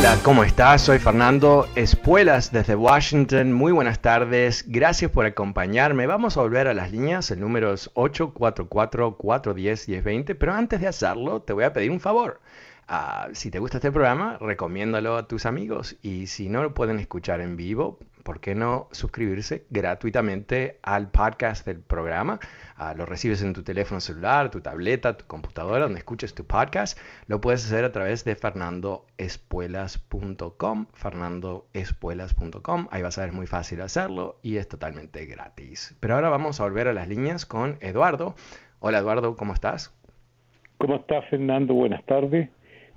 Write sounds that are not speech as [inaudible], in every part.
Hola, ¿cómo estás? Soy Fernando Espuelas desde Washington. Muy buenas tardes. Gracias por acompañarme. Vamos a volver a las líneas. El número es 844-410-1020. Pero antes de hacerlo, te voy a pedir un favor. Ah, si te gusta este programa, recomiéndalo a tus amigos. Y si no lo pueden escuchar en vivo, ¿por qué no suscribirse gratuitamente al podcast del programa? Ah, lo recibes en tu teléfono celular, tu tableta, tu computadora, donde escuches tu podcast. Lo puedes hacer a través de fernandoespuelas.com, fernandoespuelas.com. Ahí vas a ver, muy fácil hacerlo y es totalmente gratis. Pero ahora vamos a volver a las líneas con Eduardo. Hola Eduardo, ¿cómo estás? ¿Cómo estás Fernando? Buenas tardes.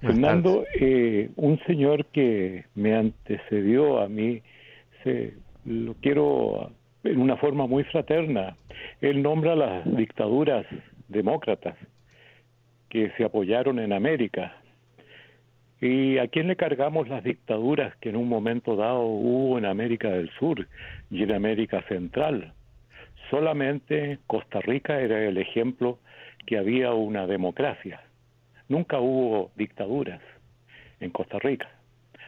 Buenas Fernando, eh, un señor que me antecedió a mí, se, lo quiero en una forma muy fraterna. Él nombra las dictaduras demócratas que se apoyaron en América. ¿Y a quién le cargamos las dictaduras que en un momento dado hubo en América del Sur y en América Central? Solamente Costa Rica era el ejemplo que había una democracia. Nunca hubo dictaduras en Costa Rica.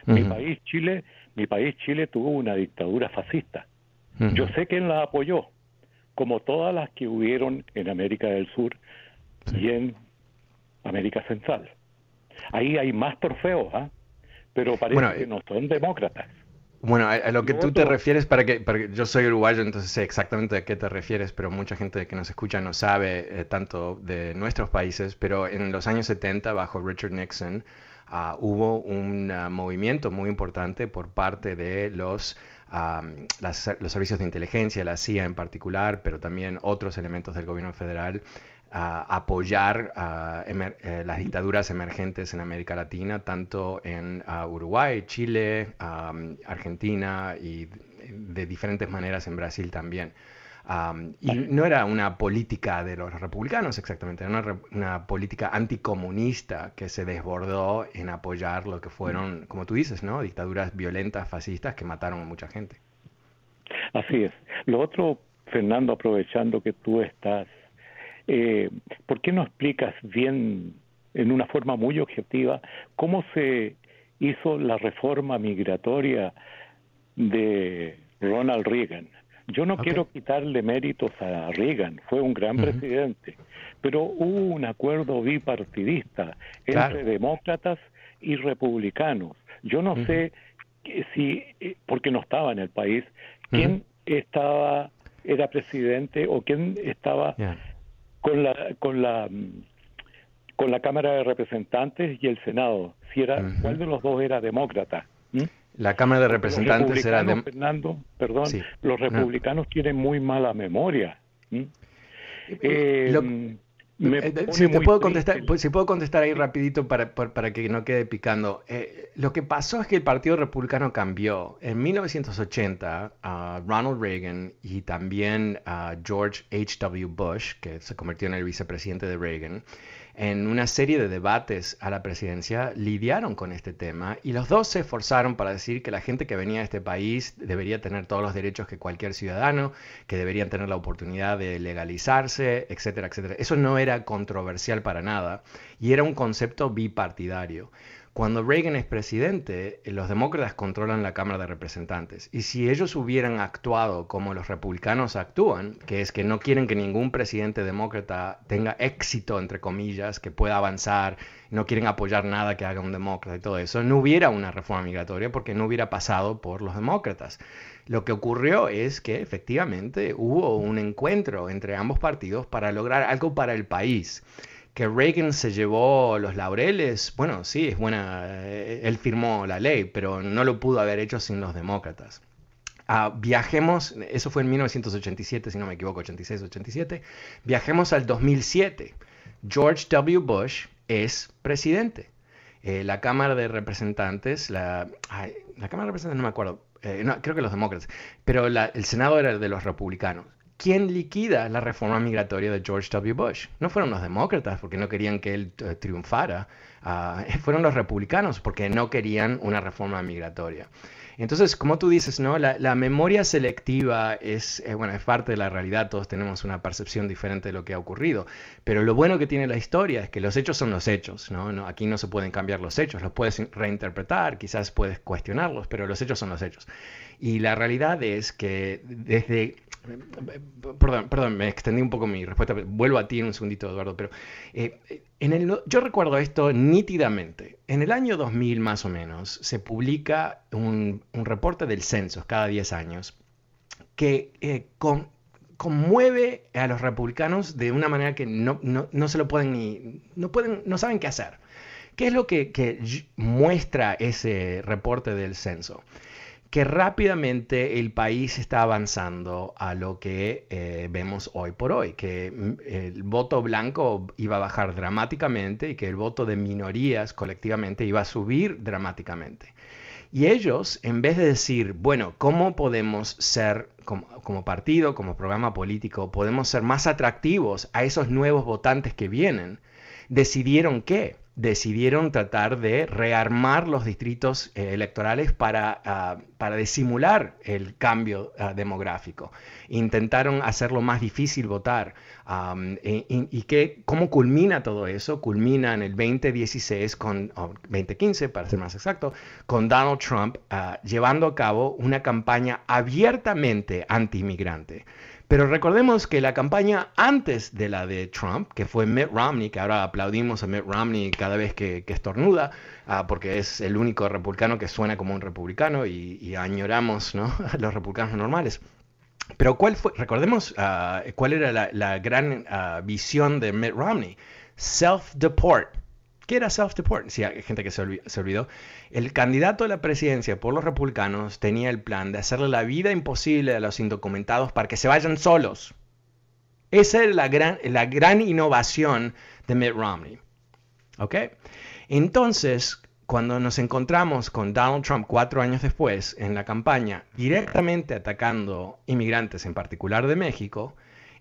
Mi país, Chile, mi país, Chile, tuvo una dictadura fascista. Yo sé quién la apoyó, como todas las que hubieron en América del Sur y en América Central. Ahí hay más trofeos, ¿ah? pero parece Bueno, que eh, no son demócratas. Bueno, a, a lo que tú te refieres, para que, para que- yo soy uruguayo, entonces sé exactamente a qué te refieres, pero mucha gente que nos escucha no sabe eh, tanto de nuestros países, pero en los años 70, bajo Richard Nixon, ah, hubo un ah, movimiento muy importante por parte de los, las- los servicios de inteligencia, la CIA en particular, pero también otros elementos del gobierno federal, a apoyar ah, emer- eh, las dictaduras emergentes en América Latina, tanto en Uruguay, Chile, Argentina y de diferentes maneras en Brasil también. Y no era una política de los republicanos exactamente, era una, política anticomunista que se desbordó en apoyar lo que fueron, como tú dices, ¿no? Dictaduras violentas, fascistas que mataron a mucha gente. Así es. Lo otro, Fernando, aprovechando que tú estás, eh, ¿por qué no explicas bien, en una forma muy objetiva, cómo se hizo la reforma migratoria de Ronald Reagan? Yo no quiero quitarle méritos a Reagan, fue un gran presidente, pero hubo un acuerdo bipartidista Claro. entre demócratas y republicanos. Yo no Ujú. sé que si, eh, porque no estaba en el país, quién estaba, era presidente o quién estaba con la, con la, con la Cámara de Representantes y el Senado. Si era. ¿cuál de los dos era demócrata? ¿Mm? La Cámara de Representantes era de... Fernando, perdón, Sí. los No. republicanos tienen muy mala memoria. ¿Mm? Eh, Lo- me Eh, pone si te puedo contestar, el- pues, si puedo contestar ahí rapidito para, para, que no quede picando. Eh, lo que pasó es que el Partido Republicano cambió. En 1980, ah, Ronald Reagan y también ah, George H.W. Bush, que se convirtió en el vicepresidente de Reagan, en una serie de debates a la presidencia lidiaron con este tema y los dos se esforzaron para decir que la gente que venía a este país debería tener todos los derechos que cualquier ciudadano, que deberían tener la oportunidad de legalizarse, etcétera, etcétera. Eso no era controversial para nada y era un concepto bipartidario. Cuando Reagan es presidente, eh, los demócratas controlan la Cámara de Representantes. Y si ellos hubieran actuado como los republicanos actúan, que es que no quieren que ningún presidente demócrata tenga éxito, entre comillas, que pueda avanzar, no quieren apoyar nada que haga un demócrata y todo eso, no hubiera una reforma migratoria porque no hubiera pasado por los demócratas. Lo que ocurrió es que efectivamente hubo un encuentro entre ambos partidos para lograr algo para el país que Reagan se llevó los laureles, bueno, sí, es buena, eh, él firmó la ley, pero no lo pudo haber hecho sin los demócratas. Ah, viajemos, eso fue en 1987, si no me equivoco, 86, 87, viajemos al 2007. George W. Bush es presidente. Eh, la Cámara de Representantes, la, Cámara de Representantes no me acuerdo, eh, creo que los demócratas, pero el Senado era de los republicanos. ¿Quién liquida la reforma migratoria de George W. Bush? No fueron los demócratas porque no querían que él eh, triunfara, ah, fueron los republicanos porque no querían una reforma migratoria. Entonces, como tú dices, ¿no? La, memoria selectiva es, eh, bueno, es parte de la realidad, todos tenemos una percepción diferente de lo que ha ocurrido, pero lo bueno que tiene la historia es que los hechos son los hechos, ¿no? no aquí no se pueden cambiar los hechos, los puedes reinterpretar, quizás puedes cuestionarlos, pero los hechos son los hechos. Y la realidad es que desde Perdón, perdón, me extendí un poco mi respuesta. Vuelvo a ti en un segundito, Eduardo. Pero eh, en el, yo recuerdo esto nítidamente. En el año 2000 más o menos se publica un, reporte del censo cada 10 años que eh, conmueve a los republicanos de una manera que no, se lo pueden ni, no, pueden, no saben qué hacer. ¿Qué es lo que, que muestra ese reporte del censo? Que rápidamente el país está avanzando a lo que eh, vemos hoy por hoy, que mm, el voto blanco iba a bajar dramáticamente y que el voto de minorías colectivamente iba a subir dramáticamente. Y ellos, en vez de decir, bueno, ¿cómo podemos ser como, como, partido, como programa político, podemos ser más atractivos a esos nuevos votantes que vienen? Decidieron que decidieron tratar de rearmar los distritos eh, electorales para, ah, para disimular el cambio ah, demográfico. Intentaron hacerlo más difícil votar. y, que, ¿Cómo culmina todo eso? Culmina en el 2016, con, 2015 para ser más exacto, con Donald Trump ah, llevando a cabo una campaña abiertamente anti-inmigrante. Pero recordemos que la campaña antes de la de Trump, que fue Mitt Romney, que ahora aplaudimos a Mitt Romney cada vez que, estornuda, ah, porque es el único republicano que suena como un republicano y, añoramos ¿no? a [laughs] los republicanos normales. Pero ¿cuál fue? Recordemos ah, cuál era la, gran ah, visión de Mitt Romney. Self-deport. ¿Qué era self-deport? Si hay gente que se, olvidó. El candidato a la presidencia por los republicanos tenía el plan de hacerle la vida imposible a los indocumentados para que se vayan solos. Esa era la gran, la gran innovación de Mitt Romney. ¿Ok? Entonces, cuando nos encontramos con Donald Trump cuatro años después en la campaña, directamente atacando inmigrantes, en particular de México,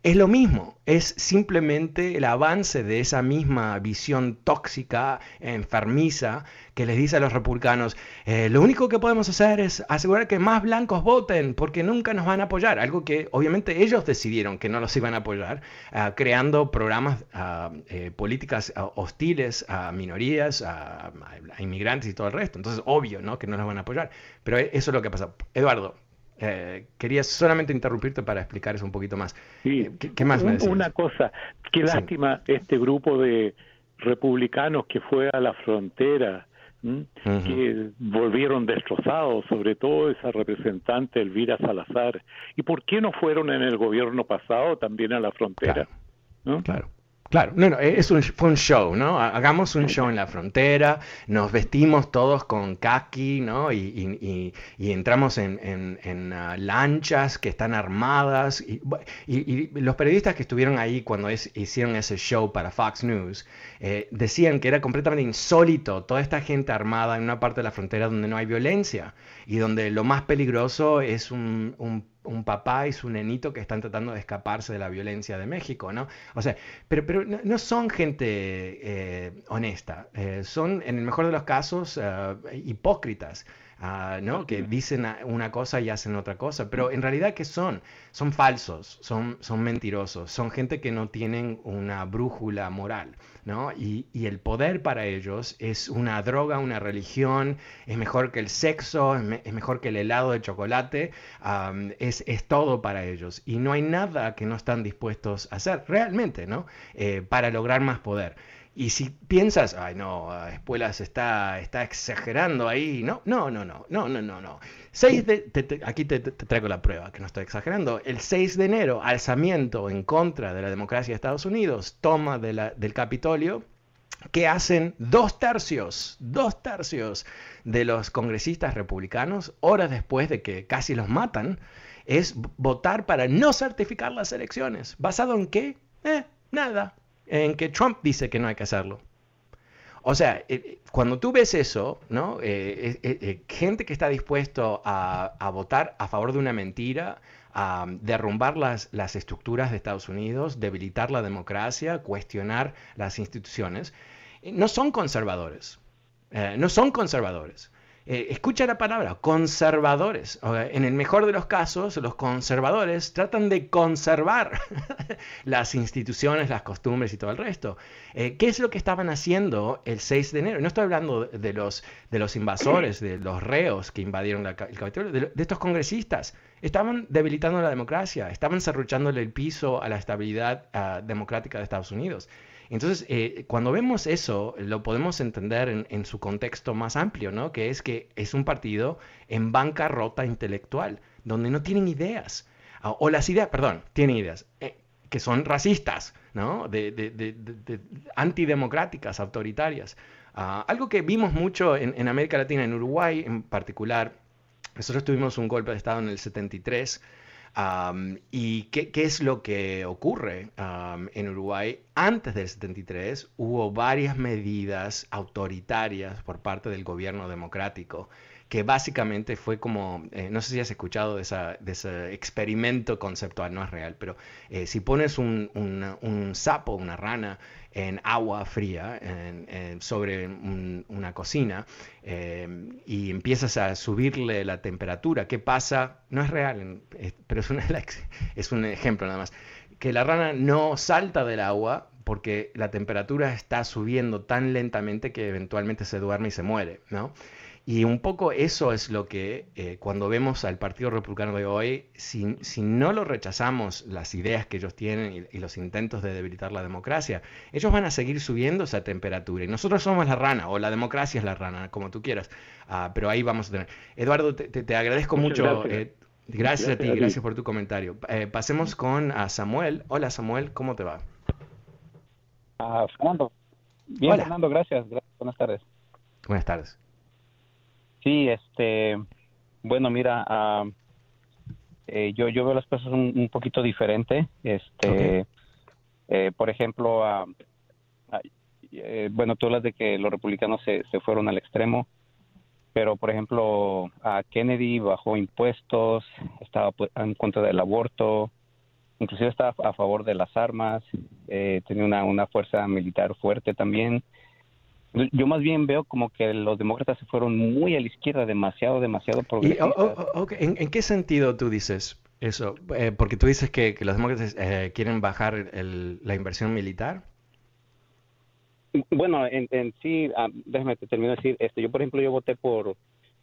es lo mismo, es simplemente el avance de esa misma visión tóxica, enfermiza, que les dice a los republicanos, eh, lo único que podemos hacer es asegurar que más blancos voten porque nunca nos van a apoyar, algo que obviamente ellos decidieron que no los iban a apoyar, ah, creando programas, ah, eh, políticas ah, hostiles a minorías, a, inmigrantes y todo el resto. Entonces, obvio, ¿no? Que no los van a apoyar. Pero eso es lo que pasa. Eduardo, eh, quería solamente interrumpirte para explicar eso un poquito más. Sí, eh, ¿Qué, más me Una cosa, qué lástima este grupo de republicanos que fue a la frontera, que volvieron destrozados, sobre todo esa representante Elvira Salazar. ¿Y por qué no fueron en el gobierno pasado también a la frontera? claro. Claro, no, no, es un, fue un show, ¿no? Hagamos un show en la frontera, nos vestimos todos con kaki, ¿no? Y, entramos en, ah, lanchas que están armadas. Y, los periodistas que estuvieron ahí cuando hicieron ese show para Fox News eh, decían que era completamente insólito toda esta gente armada en una parte de la frontera donde no hay violencia y donde lo más peligroso es un, un un papá y su nenito que están tratando de escaparse de la violencia de México, ¿no? O sea, pero, pero no son gente eh, honesta, eh, son en el mejor de los casos eh, hipócritas. Ah, ¿no? Que dicen una cosa y hacen otra cosa, pero en realidad ¿qué son? Son falsos, son, son mentirosos, son gente que no tienen una brújula moral, ¿no? Y, el poder para ellos es una droga, una religión, es mejor que el sexo, es, mejor que el helado de chocolate, es, es, todo para ellos. Y no hay nada que no están dispuestos a hacer, realmente, ¿no? Eh, para lograr más poder. Y si piensas, ay no, Espuelas está, está exagerando ahí, no, no, no, no, no, no, no, no. de, aquí te, traigo la prueba, que no estoy exagerando. El 6 de enero, alzamiento en contra de la democracia de Estados Unidos, toma de la, del Capitolio, que hacen dos tercios, dos tercios de los congresistas republicanos, horas después de que casi los matan, es votar para no certificar las elecciones. ¿Basado en qué? Eh, nada, en que Trump dice que no hay que hacerlo. O sea, eh, cuando tú ves eso, ¿no? Eh, eh, gente que está dispuesto a, votar a favor de una mentira, a derrumbar las, las estructuras de Estados Unidos, debilitar la democracia, cuestionar las instituciones, no son conservadores. no son conservadores. Eh, escucha la palabra, conservadores. En el mejor de los casos, los conservadores tratan de conservar [laughs] las instituciones, las costumbres y todo el resto. Eh, ¿Qué es lo que estaban haciendo el 6 de enero? No estoy hablando de los, de los invasores, de los reos que invadieron el Capitolio, de, estos congresistas. Estaban debilitando la democracia, estaban cerruchándole el piso a la estabilidad ah, democrática de Estados Unidos. Entonces, eh, cuando vemos eso, lo podemos entender en, su contexto más amplio, ¿no? Que es que es un partido en bancarrota intelectual, donde no tienen ideas. Ah, o las ideas, perdón, tienen ideas, eh, que son racistas, ¿no? De, antidemocráticas, autoritarias. Ah, algo que vimos mucho en, en América Latina, en Uruguay en particular, nosotros tuvimos un golpe de Estado en el 73, ¿Y qué, es lo que ocurre en Uruguay? Antes del 73 hubo varias medidas autoritarias por parte del gobierno democrático que básicamente fue como, eh, no sé si has escuchado de, ese experimento conceptual, no es real, pero eh, si pones un, un, sapo, una rana, en agua fría sobre una cocina eh, y empiezas a subirle la temperatura, ¿qué pasa? No es real, pero [laughs] es, es un ejemplo nada más. Que la rana no salta del agua porque la temperatura está subiendo tan lentamente que eventualmente se duerme y se muere, ¿no? Y un poco eso es lo que eh, cuando vemos al Partido Republicano de hoy, si, si, no lo rechazamos, las ideas que ellos tienen y, los intentos de debilitar la democracia, ellos van a seguir subiendo esa temperatura. Y nosotros somos la rana, o la democracia es la rana, como tú quieras. Ah, pero ahí vamos a tener. Eduardo, te, agradezco mucho. Gracias. Eh, gracias. a ti, gracias por tu comentario. Eh, pasemos con a Samuel. Hola Samuel, ¿cómo te va? Ah, Fernando. Bien, Fernando, gracias. Buenas tardes. Buenas tardes. Sí, este, bueno, mira, eh, yo, yo veo las cosas un, poquito diferente. Este, eh, por ejemplo, uh, bueno, tú hablas de que los republicanos se, se fueron al extremo, pero por ejemplo, a Kennedy bajó impuestos, estaba en contra del aborto, inclusive estaba a favor de las armas, tenía una, una fuerza militar fuerte también. Yo más bien veo como que los demócratas se fueron muy a la izquierda, demasiado, demasiado progresistas. ¿En, qué sentido tú dices eso? Eh, porque tú dices que, los demócratas eh, quieren bajar la inversión militar. Bueno, en, sí, ah, déjame te termino de decir, este, yo por ejemplo yo voté por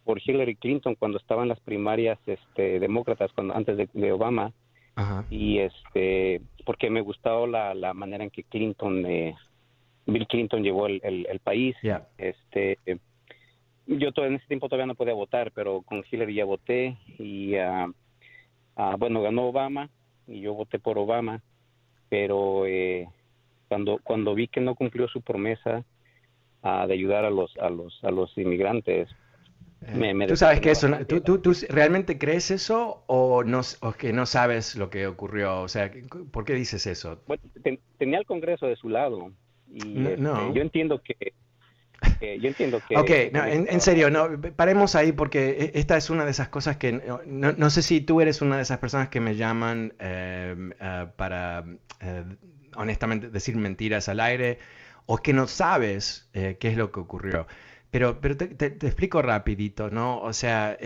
por Hillary Clinton cuando estaban las primarias este, demócratas cuando antes de, Obama y este porque me gustaba la, la manera en que Clinton eh, Bill Clinton llevó el, el, país. Este, yo todo, en ese tiempo todavía no podía votar, pero con Hillary ya voté y uh, bueno, ganó Obama y yo voté por Obama, pero eh, cuando cuando vi que no cumplió su promesa uh, de ayudar a los a los a los inmigrantes, eh, me, ¿Tú sabes que eso, ¿tú, tú, tú, realmente crees eso o, no, o que no sabes lo que ocurrió? O sea, ¿por qué dices eso? Bueno, tenía el Congreso de su lado y este, yo entiendo que yo entiendo que... Ok, en, serio, no, paremos ahí porque e, esta es una de esas cosas que... No, sé si tú eres una de esas personas que me llaman em, eh, para, eh, honestamente, decir mentiras al aire o que no sabes eh, qué es lo que ocurrió. pero, pero te, explico rapidito, ¿no? O sea,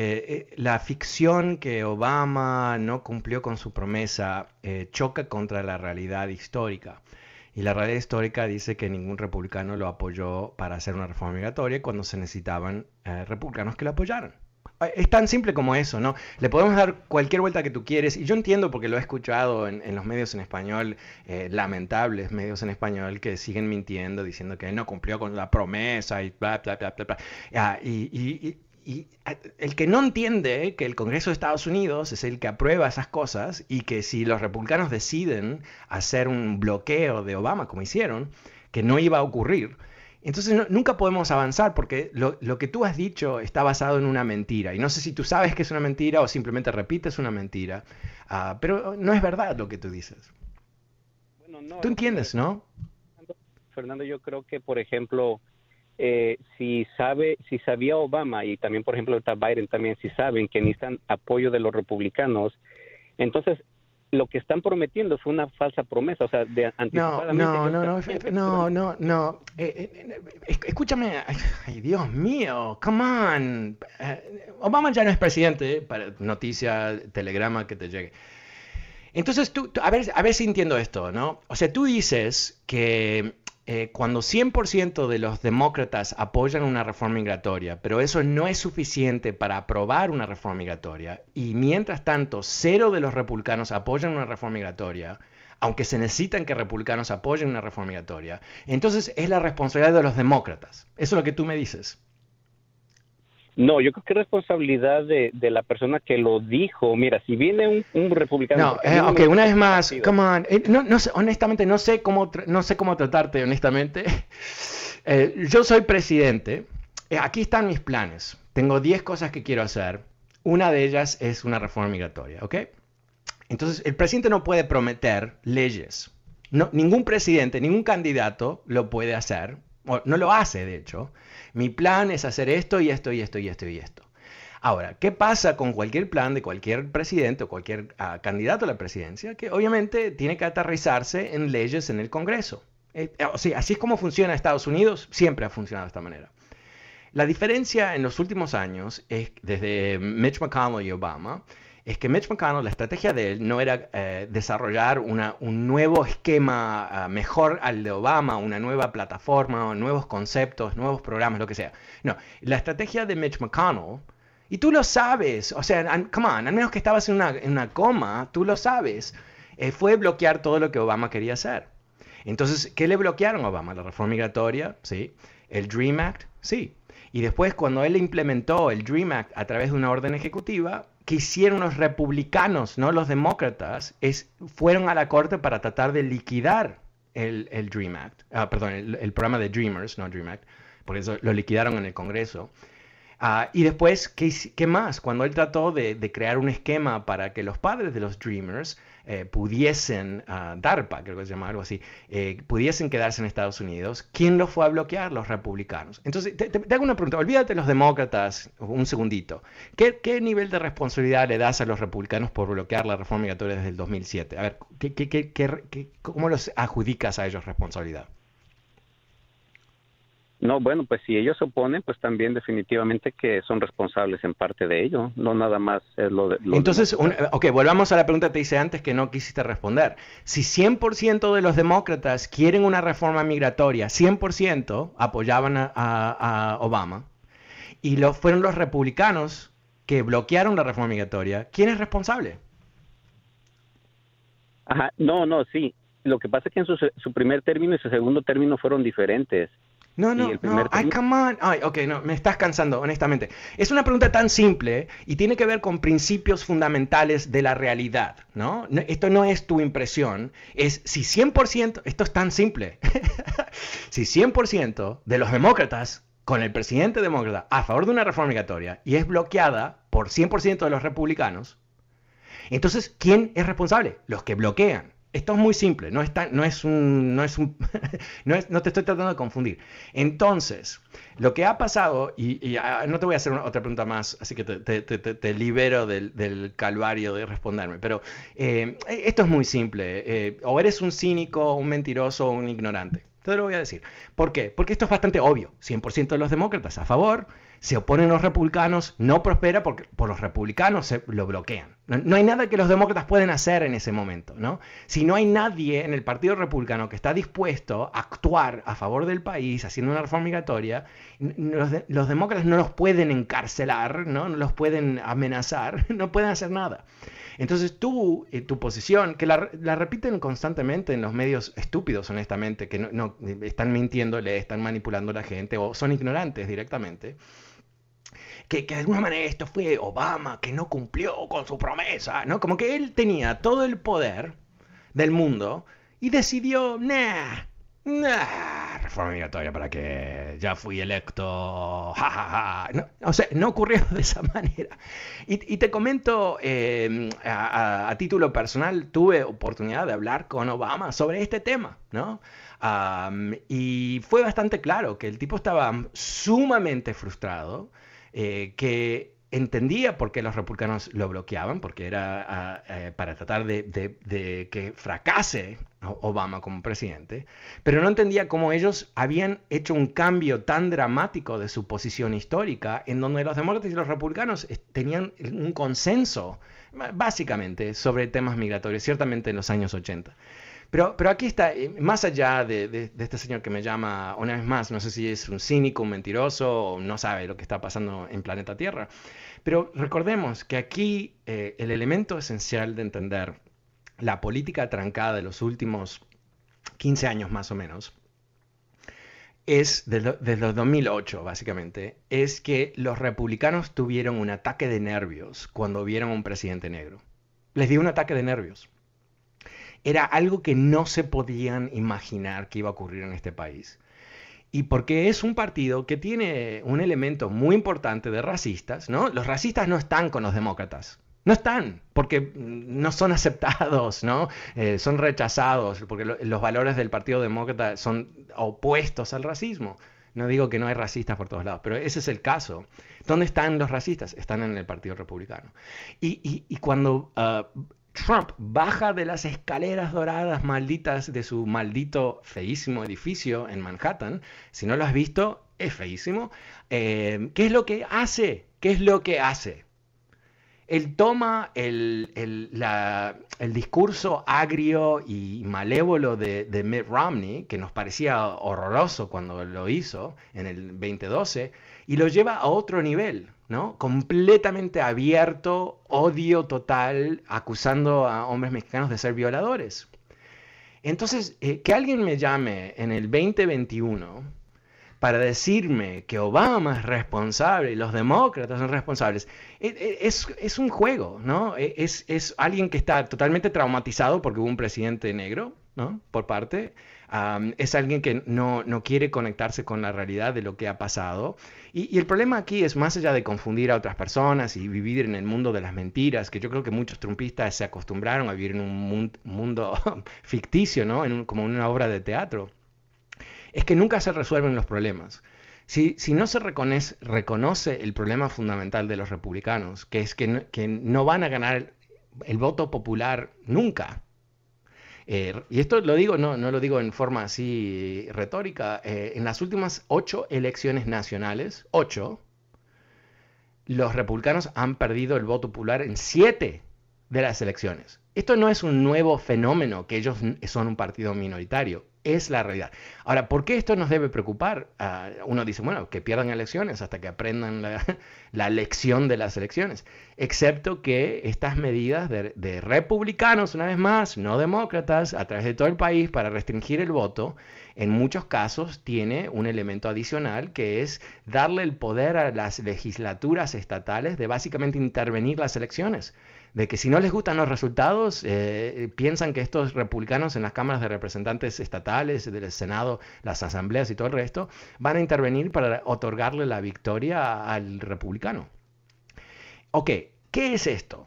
la ficción que Obama no cumplió con su promesa choca contra la realidad histórica. Y la realidad histórica dice que ningún republicano lo apoyó para hacer una reforma migratoria cuando se necesitaban republicanos que lo apoyaran. Es tan simple como eso, ¿no? Le podemos dar cualquier vuelta que tú quieres, y yo entiendo porque lo he escuchado en, los medios en español, eh, lamentables medios en español, que siguen mintiendo, diciendo que él no cumplió con la promesa y bla, bla, bla, bla, bla. Ah, y, el que no entiende que el Congreso de Estados Unidos es el que aprueba esas cosas y que si los republicanos deciden hacer un bloqueo de Obama, como hicieron, que no iba a ocurrir, entonces nunca podemos avanzar porque lo, que tú has dicho está basado en una mentira. Y no sé si tú sabes que es una mentira o simplemente repites una mentira, ah, pero no es verdad lo que tú dices. tú entiendes, ¿no? Fernando, yo creo que, por ejemplo, eh, si sabe, si sabía Obama y también, por ejemplo, Biden también, si saben que necesitan apoyo de los republicanos, entonces lo que están prometiendo fue una falsa promesa, o sea, de anticipadamente. No, no, no, no, no, no, eh, eh, escúchame, ay, Dios mío, come on. Obama ya no es presidente, para noticia, telegrama que te llegue. Entonces, tú, a, ver, a ver si entiendo esto, ¿no? O sea, tú dices que eh, cuando 100% de los demócratas apoyan una reforma migratoria, pero eso no es suficiente para aprobar una reforma migratoria, y mientras tanto cero de los republicanos apoyan una reforma migratoria, aunque se necesitan que republicanos apoyen una reforma migratoria, entonces es la responsabilidad de los demócratas. Eso es lo que tú me dices. No, yo creo que es responsabilidad de, la persona que lo dijo. Mira, si viene un, republicano... No, eh, ok, una vez más, come on. Eh, no, no honestamente, no sé cómo, no sé cómo tratarte, honestamente. [laughs] Eh, yo soy presidente. aquí están mis planes. Tengo 10 cosas que quiero hacer. Una de ellas es una reforma migratoria, ¿ok? Entonces, el presidente no puede prometer leyes. No, ningún presidente, ningún candidato lo puede hacer. O no lo hace, de hecho mi plan es hacer esto y esto y esto y esto y esto. Ahora, ¿qué pasa con cualquier plan de cualquier presidente o cualquier ah, candidato a la presidencia? Que obviamente tiene que aterrizarse en leyes en el Congreso. Eh, sea, así es como funciona Estados Unidos, siempre ha funcionado de esta manera. La diferencia en los últimos años es desde Mitch McConnell y Obama es que Mitch McConnell, la estrategia de él no era eh, desarrollar un nuevo esquema ah, mejor al de Obama, una nueva plataforma, nuevos conceptos, nuevos programas, lo que sea. No, la estrategia de Mitch McConnell, y tú lo sabes, o sea, come on, al menos que estabas en una, coma, tú lo sabes, eh, fue bloquear todo lo que Obama quería hacer. Entonces, ¿qué le bloquearon a Obama? La reforma migratoria, sí. El Dream Act, sí. Y después, cuando él implementó el Dream Act a través de una orden ejecutiva, que hicieron los republicanos, no los demócratas, es, fueron a la corte para tratar de liquidar el, Dream Act, ah, perdón, el, programa de Dreamers, no Dream Act, por eso lo liquidaron en el Congreso. Ah, y después, ¿qué, ¿qué, más? Cuando él trató de, de, crear un esquema para que los padres de los Dreamers eh, pudiesen, uh, DARPA creo que se llama algo así, eh, pudiesen quedarse en Estados Unidos, ¿quién los fue a bloquear? Los republicanos. Entonces, te, hago una pregunta, olvídate de los demócratas un segundito. ¿Qué, ¿Qué, nivel de responsabilidad le das a los republicanos por bloquear la reforma migratoria desde el 2007? A ver, ¿qué, qué, cómo los adjudicas a ellos responsabilidad? No, bueno, pues si ellos se oponen, pues también definitivamente que son responsables en parte de ello, no nada más es lo de... Entonces, ok, volvamos a la pregunta que te hice antes que no quisiste responder. Si 100% de los demócratas quieren una reforma migratoria, 100% apoyaban a, Obama, y lo, fueron los republicanos que bloquearon la reforma migratoria, ¿quién es responsable? Ajá, no, no, sí. Lo que pasa es que en su, su primer término y su segundo término fueron diferentes. No, no, no. Ay, come on. Ay, ok, no, me estás cansando, honestamente. Es una pregunta tan simple y tiene que ver con principios fundamentales de la realidad, ¿no? esto no es tu impresión, es si 100%, esto es tan simple, [laughs] si 100% de los demócratas con el presidente demócrata a favor de una reforma migratoria y es bloqueada por 100% de los republicanos, entonces, ¿quién es responsable? Los que bloquean. Esto es muy simple, no, está, no es un, no es un, [laughs] no, es, no, te estoy tratando de confundir. Entonces, lo que ha pasado, y, ah, no te voy a hacer otra pregunta más, así que te, libero del, del, calvario de responderme, pero eh, esto es muy simple. Eh, o eres un cínico, un mentiroso un ignorante. Te lo voy a decir. ¿Por qué? Porque esto es bastante obvio. 100% de los demócratas a favor, se oponen los republicanos, no prospera porque por los republicanos se lo bloquean. No, hay nada que los demócratas pueden hacer en ese momento, ¿no? Si no hay nadie en el Partido Republicano que está dispuesto a actuar a favor del país haciendo una reforma migratoria, los, demócratas no los pueden encarcelar, ¿no? No los pueden amenazar, [laughs] no pueden hacer nada. Entonces tú, eh, tu posición, que la, repiten constantemente en los medios estúpidos, honestamente, que no, están mintiendo, le están manipulando a la gente o son ignorantes directamente, que, de alguna manera esto fue Obama que no cumplió con su promesa, ¿no? Como que él tenía todo el poder del mundo y decidió, nah, nah, reforma migratoria para que ya fui electo, ja, o sea, no ocurrió de esa manera. Y, te comento, em, a, título personal, tuve oportunidad de hablar con Obama sobre este tema, ¿no? y fue bastante claro que el tipo estaba sumamente frustrado eh, que entendía por qué los republicanos lo bloqueaban, porque era ah, eh, para tratar de, que fracase Obama como presidente, pero no entendía cómo ellos habían hecho un cambio tan dramático de su posición histórica, en donde los demócratas y los republicanos tenían un consenso, básicamente, sobre temas migratorios, ciertamente en los años 80. Pero, pero aquí está, eh, más allá de, este señor que me llama una vez más, no sé si es un cínico, un mentiroso no sabe lo que está pasando en planeta Tierra, pero recordemos que aquí eh, el elemento esencial de entender la política trancada de los últimos 15 años más o menos, es desde, los 2008, básicamente, es que los republicanos tuvieron un ataque de nervios cuando vieron a un presidente negro. Les dio un ataque de nervios era algo que no se podían imaginar que iba a ocurrir en este país. Y porque es un partido que tiene un elemento muy importante de racistas, ¿no? Los racistas no están con los demócratas. No están, porque no son aceptados, ¿no? Eh, son rechazados, porque los valores del Partido Demócrata son opuestos al racismo. No digo que no hay racistas por todos lados, pero ese es el caso. ¿Dónde están los racistas? Están en el Partido Republicano. Y, cuando ah, Trump baja de las escaleras doradas malditas de su maldito feísimo edificio en Manhattan. Si no lo has visto, es feísimo. Eh, ¿Qué es lo que hace? ¿Qué es lo que hace? Él toma el, discurso agrio y malévolo de, de, Mitt Romney, que nos parecía horroroso cuando lo hizo en el 2012, y lo lleva a otro nivel. Completamente abierto, odio total, acusando a hombres mexicanos de ser violadores. Entonces, eh, que alguien me llame en el 2021 para decirme que Obama es responsable y los demócratas son responsables, e, e, es, un juego, ¿no? E, es, es, alguien que está totalmente traumatizado porque hubo un presidente negro, ¿no? Por parte, es alguien que no, quiere conectarse con la realidad de lo que ha pasado. Y, el problema aquí es más allá de confundir a otras personas y vivir en el mundo de las mentiras, que yo creo que muchos trumpistas se acostumbraron a vivir en un mundo [laughs] ficticio, ¿no? En como una obra de teatro. Es que nunca se resuelven los problemas. Si, si, no se reconoce, reconoce, el problema fundamental de los republicanos, que es que que no van a ganar el voto popular nunca, eh, y esto lo digo, no, no lo digo en forma así retórica, eh, en las últimas ocho elecciones nacionales, ocho, los republicanos han perdido el voto popular en siete de las elecciones. Esto no es un nuevo fenómeno, que ellos son un partido minoritario es la realidad. Ahora, ¿por qué esto nos debe preocupar? Ah, uno dice, bueno, que pierdan elecciones hasta que aprendan la, [laughs] lección de las elecciones. Excepto que estas medidas de, republicanos, una vez más, no demócratas, a través de todo el país para restringir el voto, en muchos casos tiene un elemento adicional que es darle el poder a las legislaturas estatales de básicamente intervenir las elecciones de que si no les gustan los resultados, eh, piensan que estos republicanos en las cámaras de representantes estatales, del Senado, las asambleas y todo el resto, van a intervenir para otorgarle la victoria al republicano. Ok, ¿qué es esto?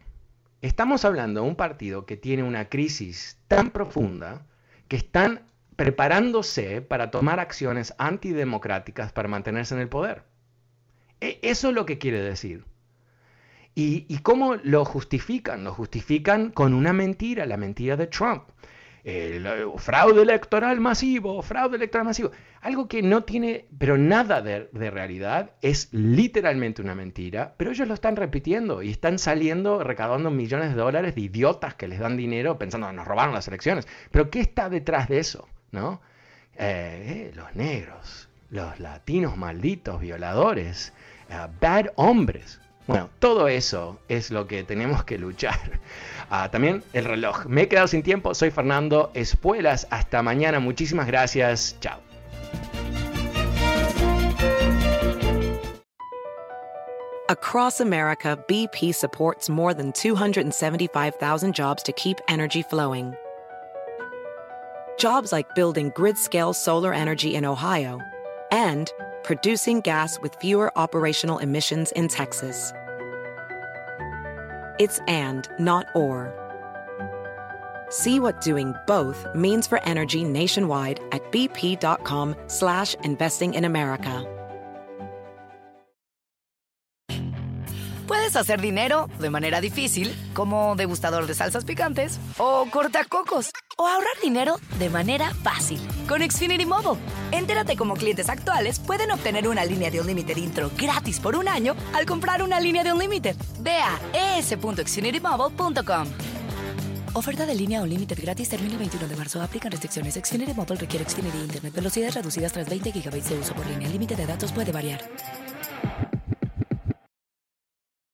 Estamos hablando de un partido que tiene una crisis tan profunda que están preparándose para tomar acciones antidemocráticas para mantenerse en el poder. E, eso es lo que quiere decir. ¿Y, cómo lo justifican? Lo justifican con una mentira, la mentira de Trump. el, eh, fraude electoral masivo, fraude electoral masivo. Algo que no tiene, pero nada de, realidad, es literalmente una mentira, pero ellos lo están repitiendo y están saliendo recaudando millones de dólares de idiotas que les dan dinero pensando nos robaron las elecciones. Pero ¿qué está detrás de eso? ¿No? Eh, eh, los negros, los latinos malditos, violadores, bad hombres. Bueno, todo eso es lo que tenemos que luchar. Ah, también el reloj. Me he quedado sin tiempo. Soy Fernando Espuelas. Hasta mañana. Muchísimas gracias. Chao. Across America, BP supports more than 275,000 jobs to keep energy flowing. Jobs like building grid-scale solar energy in Ohio and producing gas with fewer operational emissions in Texas. It's and, not or. See what doing both means for energy nationwide at bp.com slash investing in America. Puedes hacer dinero de manera difícil, como degustador de salsas picantes, o cortacocos, o ahorrar dinero de manera fácil con Xfinity Mobile. Entérate cómo clientes actuales pueden obtener una línea de un límite intro gratis por un año al comprar una línea de un límite. Ve a es.xfinitymobile.com. Oferta de línea o límite gratis termina el 21 de marzo. Aplican restricciones. Xfinity Mobile requiere Xfinity Internet. Velocidades reducidas tras 20 GB de uso por línea. El límite de datos puede variar.